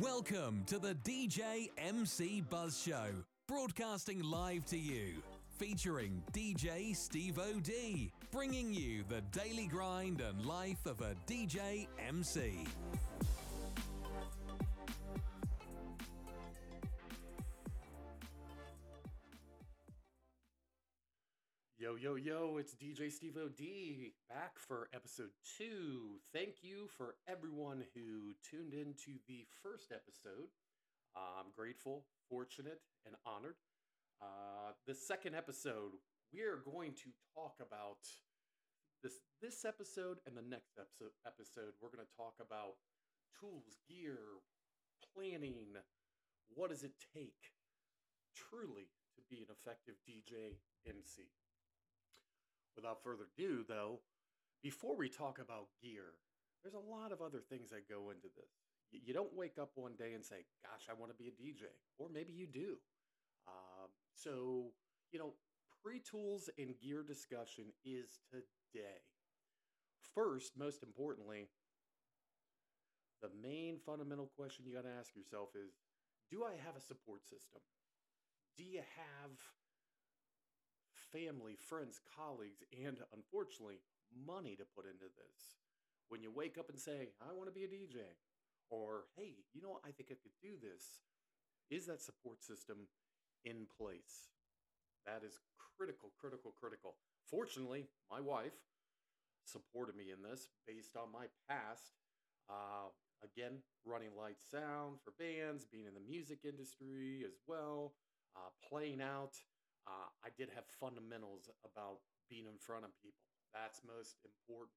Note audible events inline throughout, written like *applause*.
Welcome to the DJ MC Buzz Show, broadcasting live to you, featuring DJ Steve OD, bringing you the daily grind and life of a DJ MC. Yo, yo, it's DJ Steve OD back for episode two. Thank you for everyone who tuned in to the first episode. I'm grateful, fortunate, and honored. Uh, the second episode, we are going to talk about this this episode and the next episode episode we're going to talk about tools, gear, planning. What does it take truly to be an effective DJ MC? Without further ado, though, before we talk about gear, there's a lot of other things that go into this. You don't wake up one day and say, Gosh, I want to be a DJ. Or maybe you do. Um, so, you know, pre tools and gear discussion is today. First, most importantly, the main fundamental question you got to ask yourself is Do I have a support system? Do you have family, friends, colleagues, and unfortunately, money to put into this. When you wake up and say, I want to be a DJ, or hey, you know, what? I think I could do this, is that support system in place? That is critical, critical, critical. Fortunately, my wife supported me in this based on my past. Uh, again, running light sound for bands, being in the music industry as well, uh, playing out. Uh, I did have fundamentals about being in front of people. That's most important.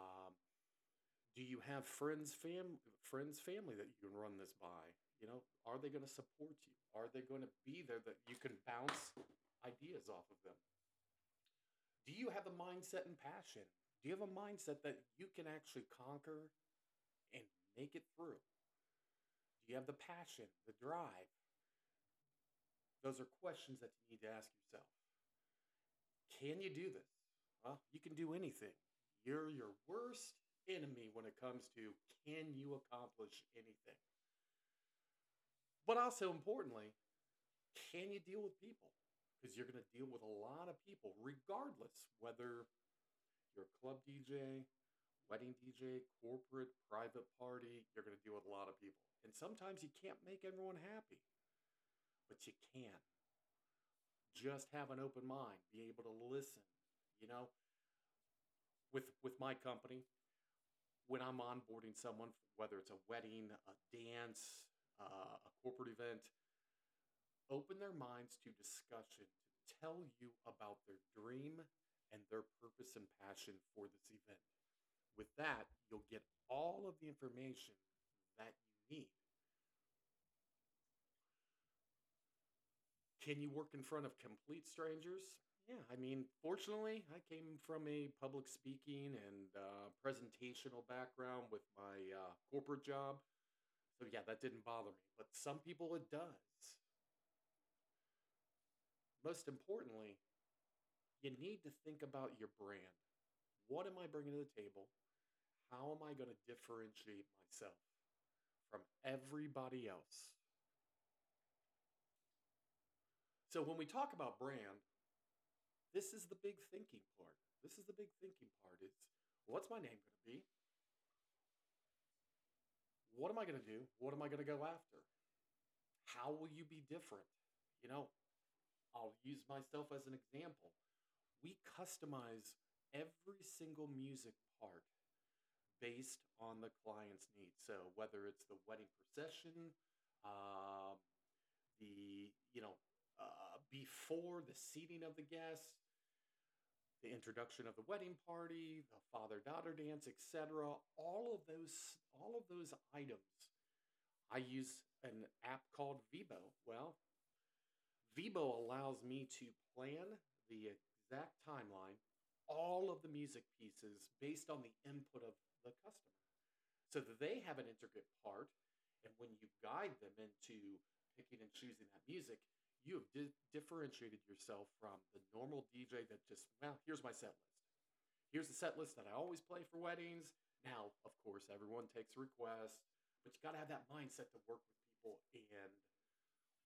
Um, do you have friends, fam, friends, family that you can run this by? You know, are they going to support you? Are they going to be there that you can bounce ideas off of them? Do you have the mindset and passion? Do you have a mindset that you can actually conquer and make it through? Do you have the passion, the drive? Those are questions that you need to ask yourself. Can you do this? Well, you can do anything. You're your worst enemy when it comes to can you accomplish anything? But also importantly, can you deal with people? Because you're going to deal with a lot of people, regardless whether you're a club DJ, wedding DJ, corporate, private party, you're going to deal with a lot of people. And sometimes you can't make everyone happy but you can. Just have an open mind, be able to listen. You know, with with my company, when I'm onboarding someone, whether it's a wedding, a dance, uh, a corporate event, open their minds to discussion to tell you about their dream and their purpose and passion for this event. With that, you'll get all of the information that you need. Can you work in front of complete strangers? Yeah, I mean, fortunately, I came from a public speaking and uh, presentational background with my uh, corporate job. So, yeah, that didn't bother me. But some people it does. Most importantly, you need to think about your brand. What am I bringing to the table? How am I going to differentiate myself from everybody else? So when we talk about brand, this is the big thinking part. This is the big thinking part. It's what's my name going to be? What am I going to do? What am I going to go after? How will you be different? You know, I'll use myself as an example. We customize every single music part based on the client's needs. So whether it's the wedding procession, um, the you know uh, before the seating of the guests, the introduction of the wedding party, the father-daughter dance, etc. All of those, all of those items, I use an app called Vibo. Well, Vibo allows me to plan the exact timeline, all of the music pieces based on the input of the customer, so that they have an intricate part. And when you guide them into picking and choosing that music, you have di- differentiated yourself from the normal DJ that just, well, here's my set list. Here's the set list that I always play for weddings. Now, of course, everyone takes requests. but you got to have that mindset to work with people and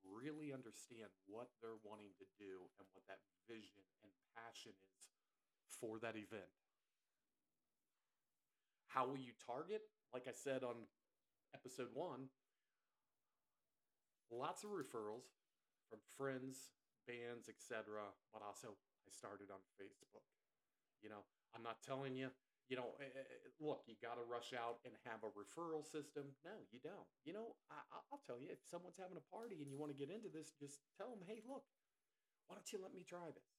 really understand what they're wanting to do and what that vision and passion is for that event. How will you target? Like I said on episode one, lots of referrals from friends, bands, etc. But also, I started on Facebook. You know, I'm not telling you, you know, eh, eh, eh, look, you got to rush out and have a referral system. No, you don't. You know, I, will tell you, if someone's having a party and you want to get into this, just tell them, hey, look, why don't you let me try this?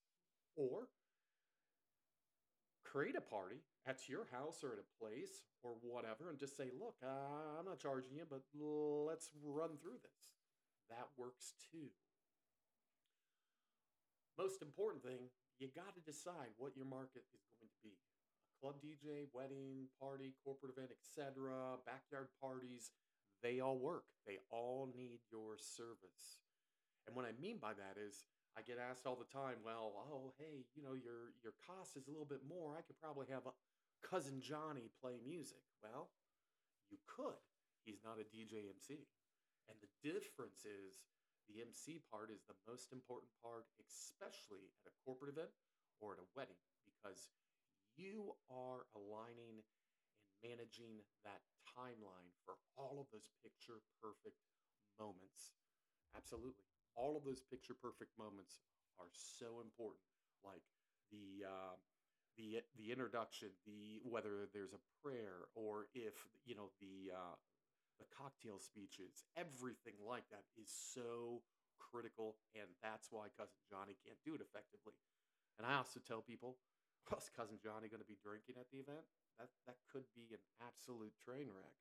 Or create a party at your house or at a place or whatever and just say, look, uh, I'm not charging you, but let's run through this. That works too. Most important thing, you got to decide what your market is going to be club DJ, wedding, party, corporate event, etc., backyard parties, they all work. They all need your service. And what I mean by that is I get asked all the time, well, oh, hey, you know, your your cost is a little bit more. I could probably have a cousin Johnny play music. Well, you could. He's not a DJ MC. And the difference is the MC part is the most important part, especially at a corporate event or at a wedding, because you are aligning and managing that timeline for all of those picture perfect moments. Absolutely. All of those picture perfect moments are so important. Like the uh, the the introduction, the whether there's a prayer or if you know the uh, the cocktail speeches, everything like that is so critical, and that's why cousin Johnny can't do it effectively. And I also tell people *laughs* was cousin Johnny going to be drinking at the event? That that could be an absolute train wreck.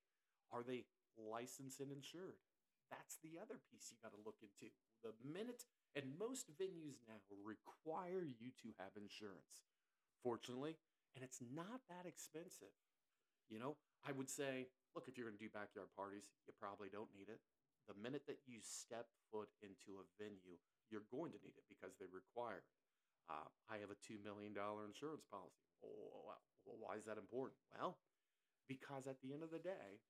Are they licensed and insured? That's the other piece you got to look into. The minute and most venues now require you to have insurance. Fortunately, and it's not that expensive. You know, I would say, look, if you're going to do backyard parties, you probably don't need it. The minute that you step foot into a venue, you're going to need it because they require it. Uh, I have a $2 million insurance policy. Well, why is that important? Well, because at the end of the day,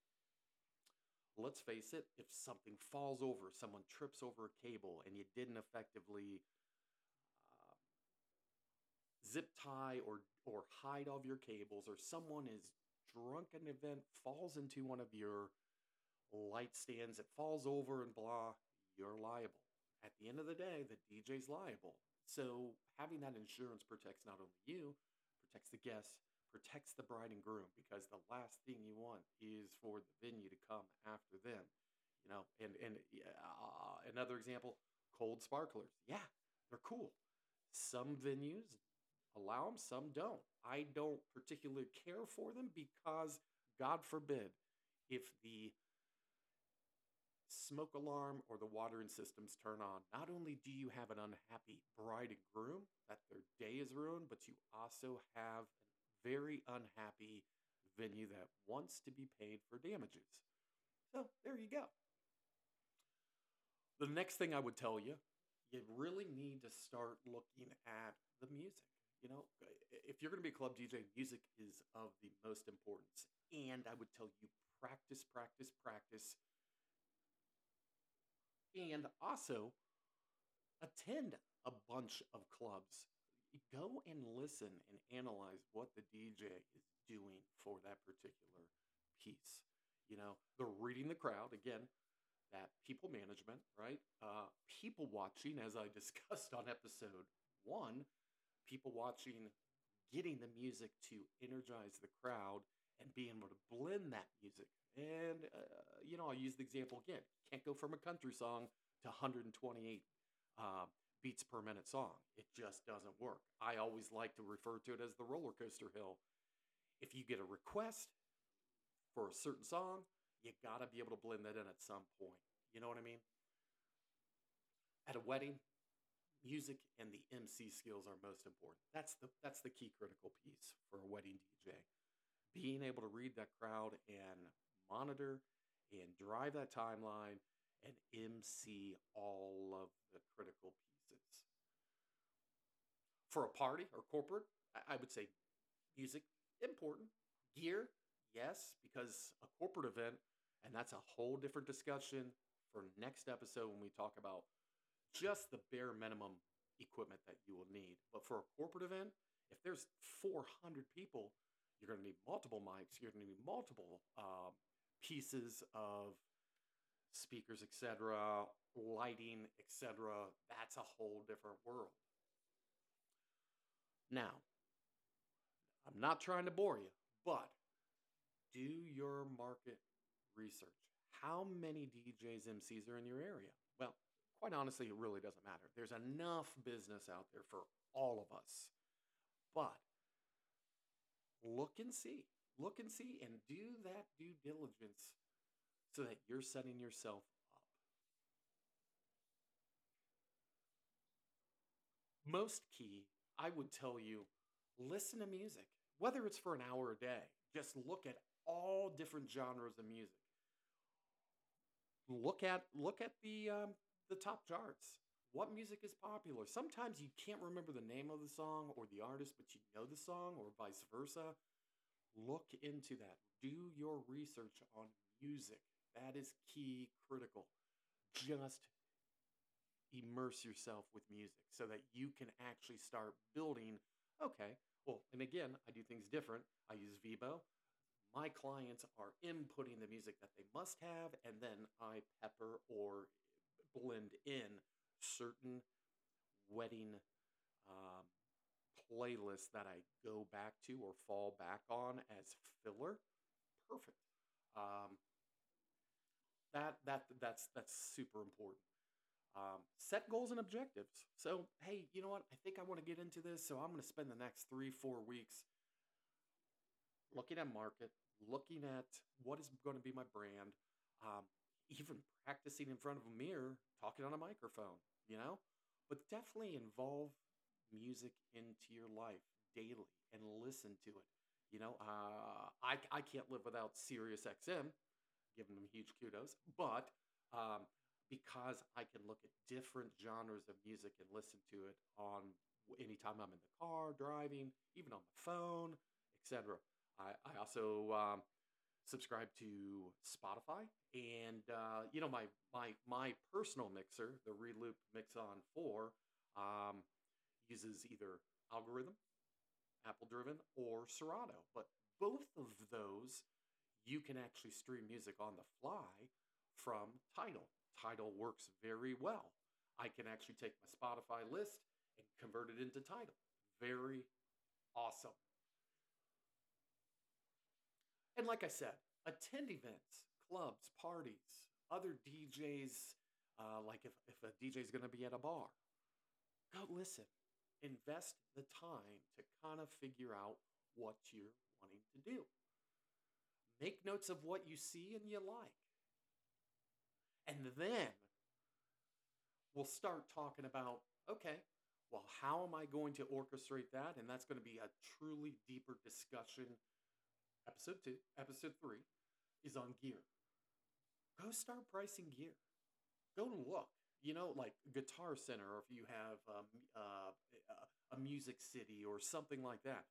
let's face it, if something falls over, someone trips over a cable, and you didn't effectively uh, zip tie or, or hide all of your cables, or someone is drunk at an event, falls into one of your light stands, it falls over and blah, you're liable. At the end of the day, the DJ's liable. So having that insurance protects not only you, protects the guests, protects the bride and groom because the last thing you want is for the venue to come after them. You know, and and uh, another example, cold sparklers. Yeah, they're cool. Some venues allow them, some don't. I don't particularly care for them because God forbid if the smoke alarm or the watering systems turn on, not only do you have an unhappy bride and groom that their day is ruined, but you also have a very unhappy venue that wants to be paid for damages. So there you go. The next thing I would tell you, you really need to start looking at the music. You know, if you're going to be a club DJ, music is of the most importance. And I would tell you practice, practice, practice and also attend a bunch of clubs. Go and listen and analyze what the DJ is doing for that particular piece. You know, they're reading the crowd again. That people management, right? Uh, people watching, as I *laughs* discussed on episode one, people watching, getting the music to energize the crowd and being able to blend that music and, uh, you know, I'll use the example again. Can't go from a country song to 128 uh, beats per minute song. It just doesn't work. I always like to refer to it as the roller coaster hill. If you get a request for a certain song, you got to be able to blend that in at some point. You know what I mean? At a wedding, music and the MC skills are most important. That's the that's the key critical piece for a wedding DJ. Being able to read that crowd and monitor and drive that timeline and MC all of the critical pieces. For a party or corporate, I would say music, important. Gear, yes, because a corporate event And that's a whole different discussion for next episode when we talk about just the bare minimum equipment that you will need. But for a corporate event, if there's 400 people, you're going to need multiple mics. You're going to need multiple um, pieces of speakers, etc., lighting, etc. That's a whole different world. Now, I'm not trying to bore you, but do your market research. How many DJs, MCs are in your area? Well, quite honestly, it really doesn't matter. There's enough business out there for all of us. But look and see. Look and see and do that due diligence so that you're setting yourself up. Most key, I would tell you listen to music, whether it's for an hour a day. Just look at all different genres of music. Look at look at the um, the top charts. What music is popular? Sometimes you can't remember the name of the song or the artist, but you know the song, or vice versa. Look into that. Do your research on music. That is key, critical. Just immerse yourself with music so that you can actually start building. Okay, well, and again, I do things different. I use Vibo. My clients are inputting the music that they must have, and then I pepper or blend in certain wedding um, playlists that I go back to or fall back on as filler. Perfect. Um, that that that's that's super important. Um, set goals and objectives. So hey, you know what? I think I want to get into this, so I'm going to spend the next three four weeks looking at market, looking at what is going to be my brand, um, even practicing in front of a mirror, talking on a microphone, you know? But definitely involve music into your life daily and listen to it. You know, uh, I, I can't live without Sirius XM, giving them huge kudos, but um, because I can look at different genres of music and listen to it on anytime I'm in the car, driving, even on the phone, etc. I, I also um, subscribe to Spotify, and uh, you know my my my personal mixer, the Reloop Mixon Four, um, uses either Algoriddim, Apple driven, or Serato. But both of those, you can actually stream music on the fly from Tidal. Tidal works very well. I can actually take my Spotify list and convert it into Tidal. Very awesome. And like I said, attend events, clubs, parties, other DJs. Uh, like if, if a DJ is going to be at a bar, go listen. Invest the time to kind of figure out what you're wanting to do. Make notes of what you see and you like. And then we'll start talking about okay, well, how am I going to orchestrate that? And that's going to be a truly deeper discussion episode two, episode three is on gear. Go start pricing gear. Go and look. You know, like Guitar Center, or if you have um, uh, a Music City or something like that.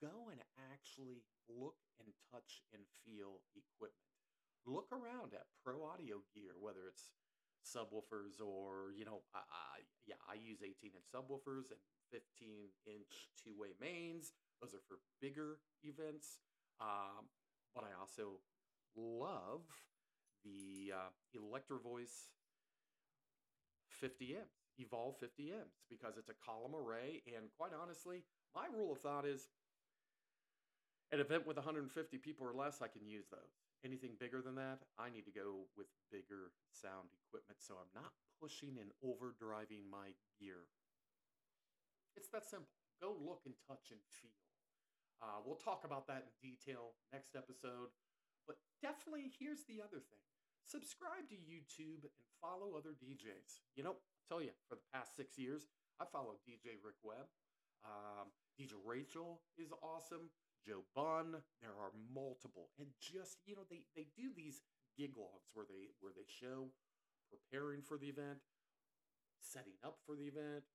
Go and actually look and touch and feel equipment. Look around at pro audio gear, whether it's subwoofers or you know, I, I yeah, I use 18 inch subwoofers and 15 inch two way mains. Those are for bigger events. Um, but I also love the uh, Electro Voice 50 M's, Evolve 50 M's, because it's a column array. And quite honestly, my rule of thought is an event with 150 people or less, I can use those. Anything bigger than that, I need to go with bigger sound equipment so I'm not pushing and overdriving my gear. It's that simple. Go look and touch and feel. Uh, we'll talk about that in detail next episode. But definitely, here's the other thing subscribe to YouTube and follow other DJs. You know, I'll tell you, for the past six years, I follow DJ Rick Webb. Um, DJ Rachel is awesome. Joe Bunn. There are multiple, and just you know, they they do these gig logs where they where they show preparing for the event, setting up for the event,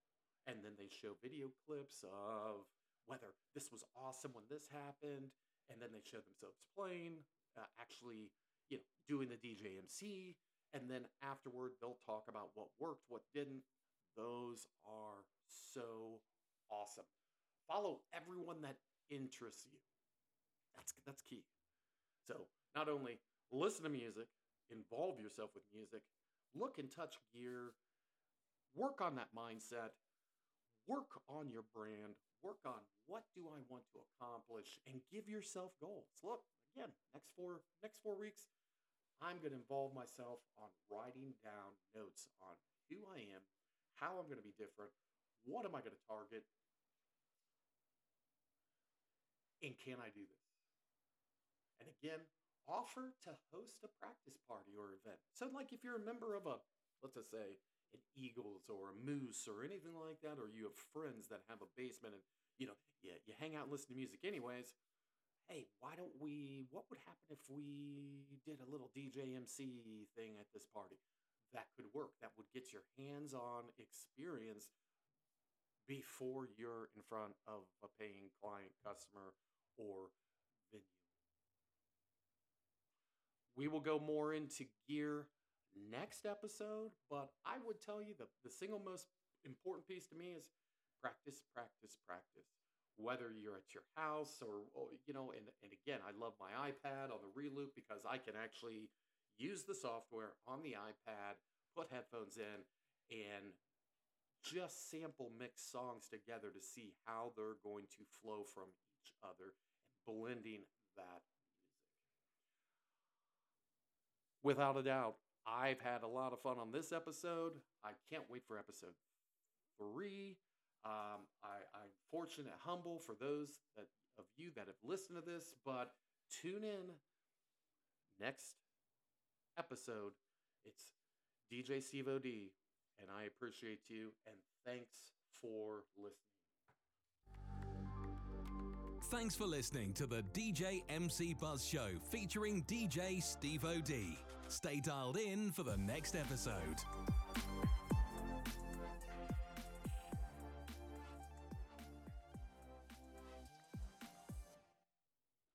and then they show video clips of whether this was awesome when this happened, and then they show themselves playing, uh, actually, you know, doing the DJ MC, and then afterward they'll talk about what worked, what didn't. Those are so awesome. Follow everyone that interests you. That's that's key. So not only listen to music, involve yourself with music, look and touch gear, work on that mindset, work on your brand, work on what do I want to accomplish, and give yourself goals. Look, again, next four next four weeks, I'm going to involve myself on writing down notes on who I am, how I'm going to be different, what am I going to target, and can I do this? And again, offer to host a practice party or event. So, like if you're a member of a, let's just say, an Eagles or a Moose or anything like that, or you have friends that have a basement and you know you, you hang out and listen to music anyways. Hey, why don't we? What would happen if we did a little DJ MC thing at this party? That could work. That would get your hands on experience before you're in front of a paying client, customer, or venue. We will go more into gear next episode, but I would tell you that the single most important piece to me is practice, practice, practice. Whether you're at your house or, or you know, and, and again, I love my iPad on the Reloop because I can actually use the software on the iPad, put headphones in, and just sample mix songs together to see how they're going to flow from each other and blending that music. Without a doubt, I've had a lot of fun on this episode. I can't wait for episode three. Um, I, I'm fortunate, humble for those that of you that have listened to this, but tune in next episode. It's DJ Steve OD, and I appreciate you, and thanks for listening. Thanks for listening to the DJ MC Buzz Show featuring DJ Steve OD. Stay dialed in for the next episode.